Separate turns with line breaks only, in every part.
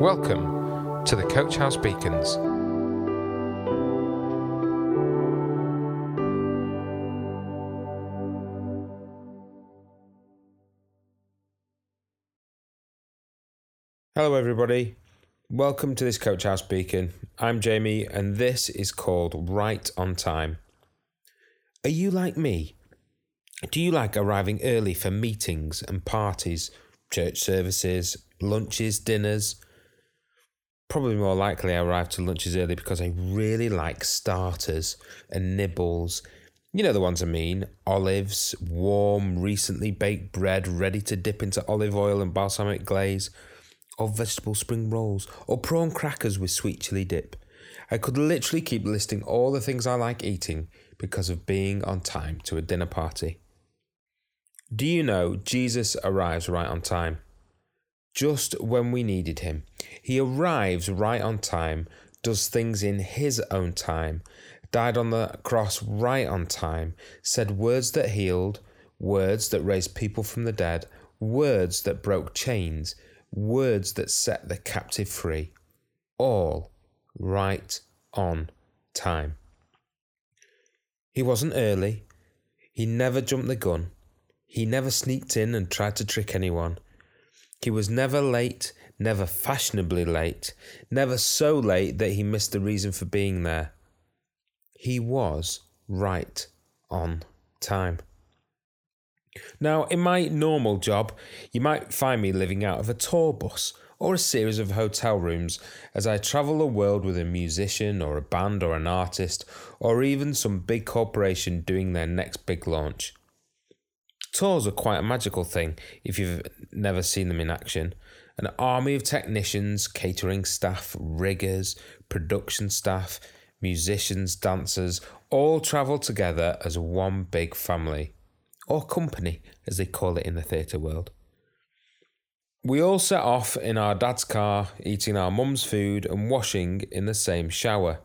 Welcome to the Coach House Beacons. Hello, everybody. Welcome to this Coach House Beacon. I'm Jamie, and this is called Right on Time. Are you like me? Do you like arriving early for meetings and parties, church services, lunches, dinners? Probably more likely I arrive to lunches early because I really like starters and nibbles. You know the ones I mean olives, warm, recently baked bread ready to dip into olive oil and balsamic glaze, or vegetable spring rolls, or prawn crackers with sweet chili dip. I could literally keep listing all the things I like eating because of being on time to a dinner party. Do you know Jesus arrives right on time? Just when we needed him. He arrives right on time, does things in his own time, died on the cross right on time, said words that healed, words that raised people from the dead, words that broke chains, words that set the captive free. All right on time. He wasn't early. He never jumped the gun. He never sneaked in and tried to trick anyone. He was never late, never fashionably late, never so late that he missed the reason for being there. He was right on time. Now, in my normal job, you might find me living out of a tour bus or a series of hotel rooms as I travel the world with a musician or a band or an artist or even some big corporation doing their next big launch. Tours are quite a magical thing if you've never seen them in action. An army of technicians, catering staff, riggers, production staff, musicians, dancers all travel together as one big family, or company as they call it in the theatre world. We all set off in our dad's car, eating our mum's food and washing in the same shower,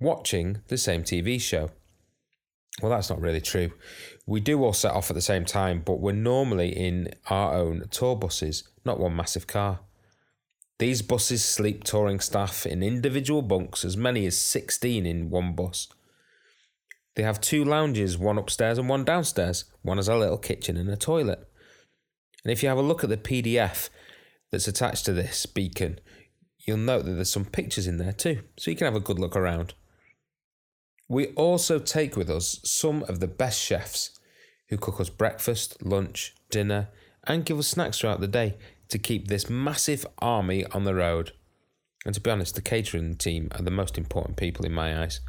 watching the same TV show. Well, that's not really true. We do all set off at the same time, but we're normally in our own tour buses, not one massive car. These buses sleep touring staff in individual bunks, as many as 16 in one bus. They have two lounges, one upstairs and one downstairs. One has a little kitchen and a toilet. And if you have a look at the PDF that's attached to this beacon, you'll note that there's some pictures in there too, so you can have a good look around. We also take with us some of the best chefs who cook us breakfast, lunch, dinner, and give us snacks throughout the day to keep this massive army on the road. And to be honest, the catering team are the most important people in my eyes.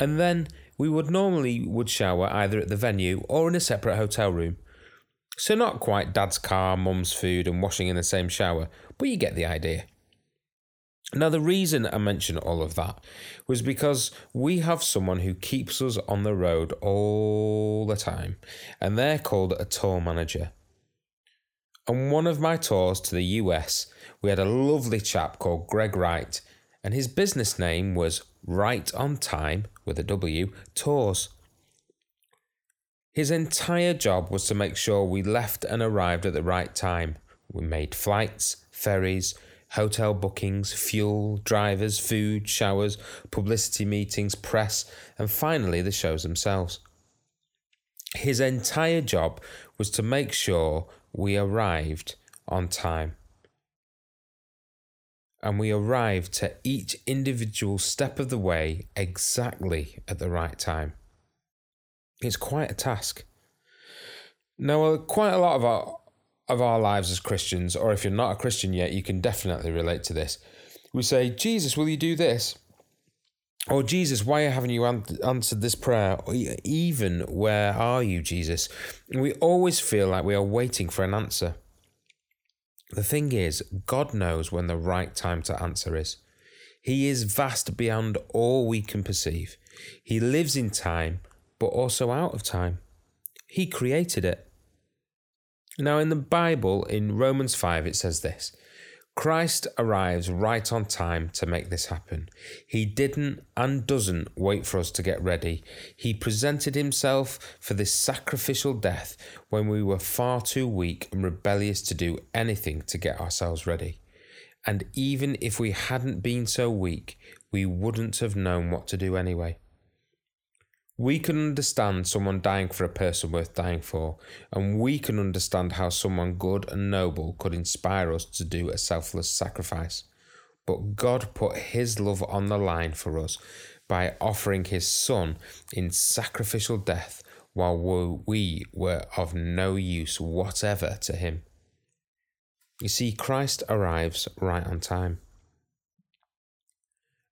And then we would normally would shower either at the venue or in a separate hotel room. So not quite dad's car, mum's food and washing in the same shower, but you get the idea. Now, the reason I mention all of that was because we have someone who keeps us on the road all the time, and they're called a tour manager. On one of my tours to the US, we had a lovely chap called Greg Wright, and his business name was Right on Time with a W Tours. His entire job was to make sure we left and arrived at the right time. We made flights, ferries, hotel bookings, fuel, drivers, food, showers, publicity meetings, press, and finally the shows themselves. His entire job was to make sure we arrived on time. And we arrived to each individual step of the way exactly at the right time. It's quite a task. Now, uh, quite a lot of our of our lives as Christians, or if you're not a Christian yet, you can definitely relate to this. We say, Jesus, will you do this? Or Jesus, why haven't you answered this prayer? Or even, where are you, Jesus? we always feel like we are waiting for an answer. The thing is, God knows when the right time to answer is. He is vast beyond all we can perceive. He lives in time, but also out of time. He created it. Now, in the Bible, in Romans 5, it says this Christ arrives right on time to make this happen. He didn't and doesn't wait for us to get ready. He presented himself for this sacrificial death when we were far too weak and rebellious to do anything to get ourselves ready. And even if we hadn't been so weak, we wouldn't have known what to do anyway. We can understand someone dying for a person worth dying for, and we can understand how someone good and noble could inspire us to do a selfless sacrifice. But God put His love on the line for us by offering His Son in sacrificial death while we were of no use whatever to Him. You see, Christ arrives right on time.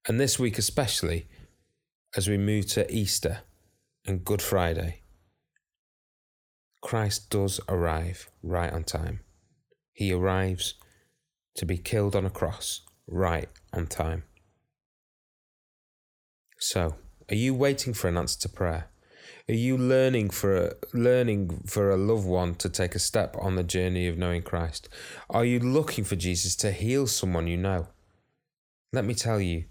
And this week, especially, as we move to Easter and Good Friday, Christ does arrive right on time. He arrives to be killed on a cross right on time. So, are you waiting for an answer to prayer? Are you learning for a, learning for a loved one to take a step on the journey of knowing Christ? Are you looking for Jesus to heal someone you know? Let me tell you,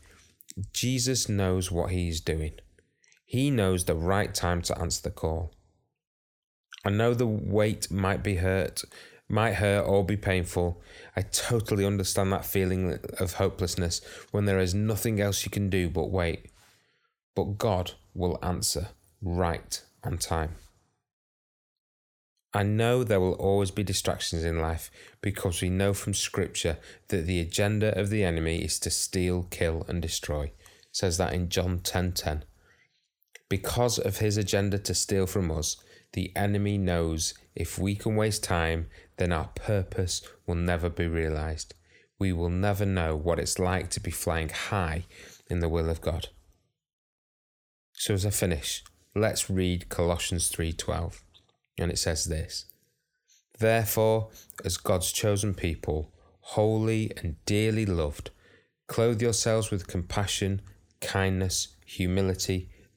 Jesus knows what he's doing. He knows the right time to answer the call. I know the wait might be hurt, might hurt or be painful. I totally understand that feeling of hopelessness when there is nothing else you can do but wait. But God will answer right on time. I know there will always be distractions in life because we know from Scripture that the agenda of the enemy is to steal, kill, and destroy. It says that in John 10:10. 10, 10. Because of his agenda to steal from us, the enemy knows if we can waste time, then our purpose will never be realized. We will never know what it's like to be flying high in the will of God. So as I finish, let's read Colossians 3:12. And it says this: Therefore, as God's chosen people, holy and dearly loved, clothe yourselves with compassion, kindness, humility,